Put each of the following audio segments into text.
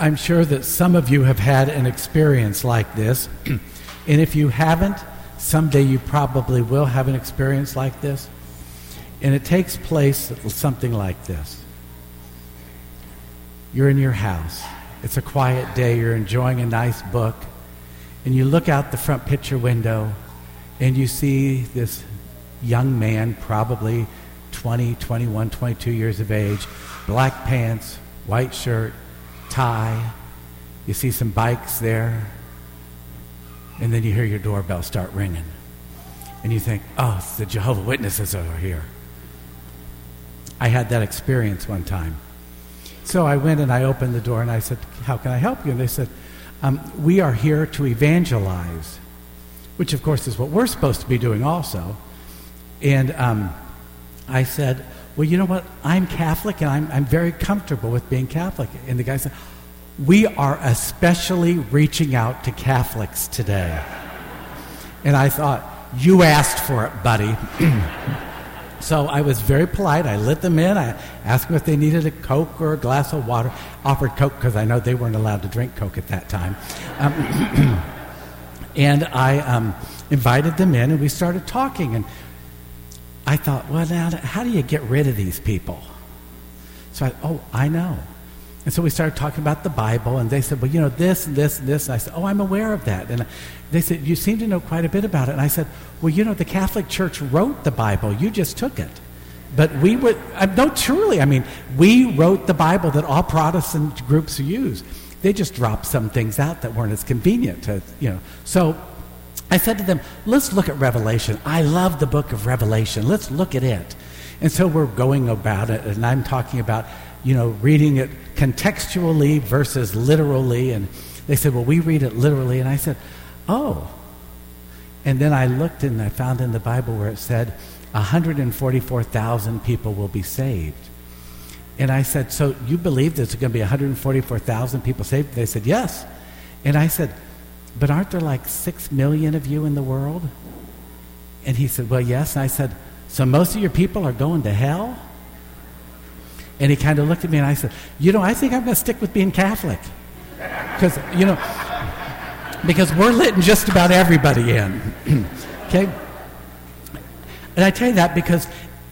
I'm sure that some of you have had an experience like this. and if you haven't, someday you probably will have an experience like this. And it takes place something like this You're in your house, it's a quiet day, you're enjoying a nice book, and you look out the front picture window and you see this young man, probably 20, 21, 22 years of age, black pants, white shirt, tie. You see some bikes there. And then you hear your doorbell start ringing. And you think, oh, the Jehovah Witnesses over here. I had that experience one time. So I went and I opened the door and I said, How can I help you? And they said, um, We are here to evangelize, which of course is what we're supposed to be doing also. And um, I said, Well, you know what? I'm Catholic and I'm, I'm very comfortable with being Catholic. And the guy said, We are especially reaching out to Catholics today. and I thought, You asked for it, buddy. so I was very polite. I let them in. I asked them if they needed a Coke or a glass of water. Offered Coke because I know they weren't allowed to drink Coke at that time. Um, and I um, invited them in and we started talking. And I thought, well, now, how do you get rid of these people? So I, oh, I know. And so we started talking about the Bible, and they said, well, you know, this and this and this. And I said, oh, I'm aware of that. And they said, you seem to know quite a bit about it. And I said, well, you know, the Catholic Church wrote the Bible. You just took it. But we would, uh, no, truly, I mean, we wrote the Bible that all Protestant groups use. They just dropped some things out that weren't as convenient to, you know. So I said to them, let's look at Revelation. I love the book of Revelation. Let's look at it. And so we're going about it, and I'm talking about, you know, reading it contextually versus literally. And they said, well, we read it literally. And I said, oh. And then I looked and I found in the Bible where it said 144,000 people will be saved. And I said, so you believe there's going to be 144,000 people saved? They said, yes. And I said, but aren't there like six million of you in the world? And he said, Well, yes. And I said, So most of your people are going to hell? And he kind of looked at me and I said, You know, I think I'm going to stick with being Catholic. Because, you know, because we're letting just about everybody in. okay? And I tell you that because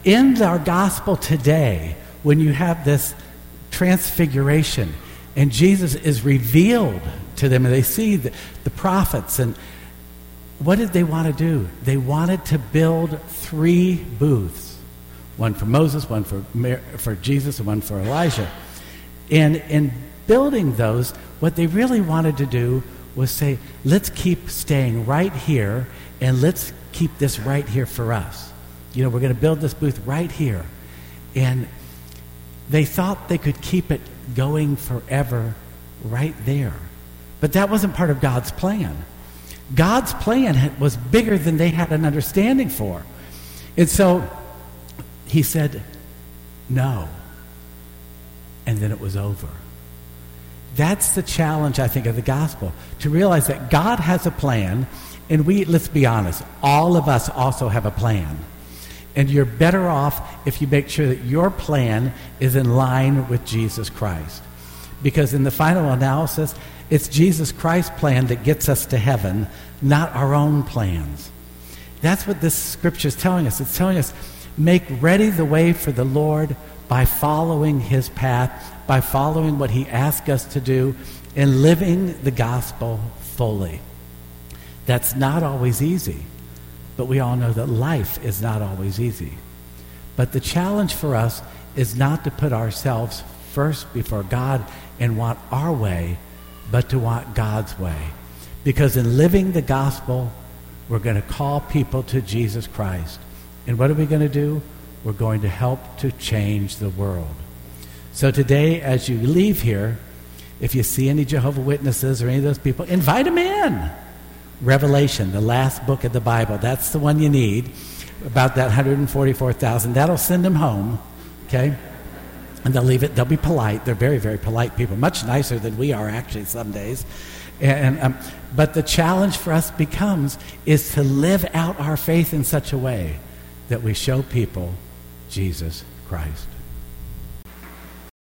in our gospel today, when you have this transfiguration and Jesus is revealed to them and they see the, the prophets. And what did they want to do? They wanted to build three booths one for Moses, one for, for Jesus, and one for Elijah. And in building those, what they really wanted to do was say, let's keep staying right here and let's keep this right here for us. You know, we're going to build this booth right here. And they thought they could keep it going forever right there. But that wasn't part of God's plan. God's plan was bigger than they had an understanding for. And so he said, no. And then it was over. That's the challenge, I think, of the gospel to realize that God has a plan, and we, let's be honest, all of us also have a plan. And you're better off if you make sure that your plan is in line with Jesus Christ. Because in the final analysis, it's Jesus Christ's plan that gets us to heaven, not our own plans. That's what this scripture is telling us. It's telling us make ready the way for the Lord by following his path, by following what he asked us to do, and living the gospel fully. That's not always easy, but we all know that life is not always easy. But the challenge for us is not to put ourselves first before God and want our way, but to want God's way. Because in living the gospel, we're going to call people to Jesus Christ. And what are we going to do? We're going to help to change the world. So today, as you leave here, if you see any Jehovah Witnesses or any of those people, invite them in. Revelation, the last book of the Bible, that's the one you need. About that 144,000. That'll send them home, okay? And they'll leave it. They'll be polite. They're very, very polite people, much nicer than we are actually some days. And, um, but the challenge for us becomes is to live out our faith in such a way that we show people Jesus Christ.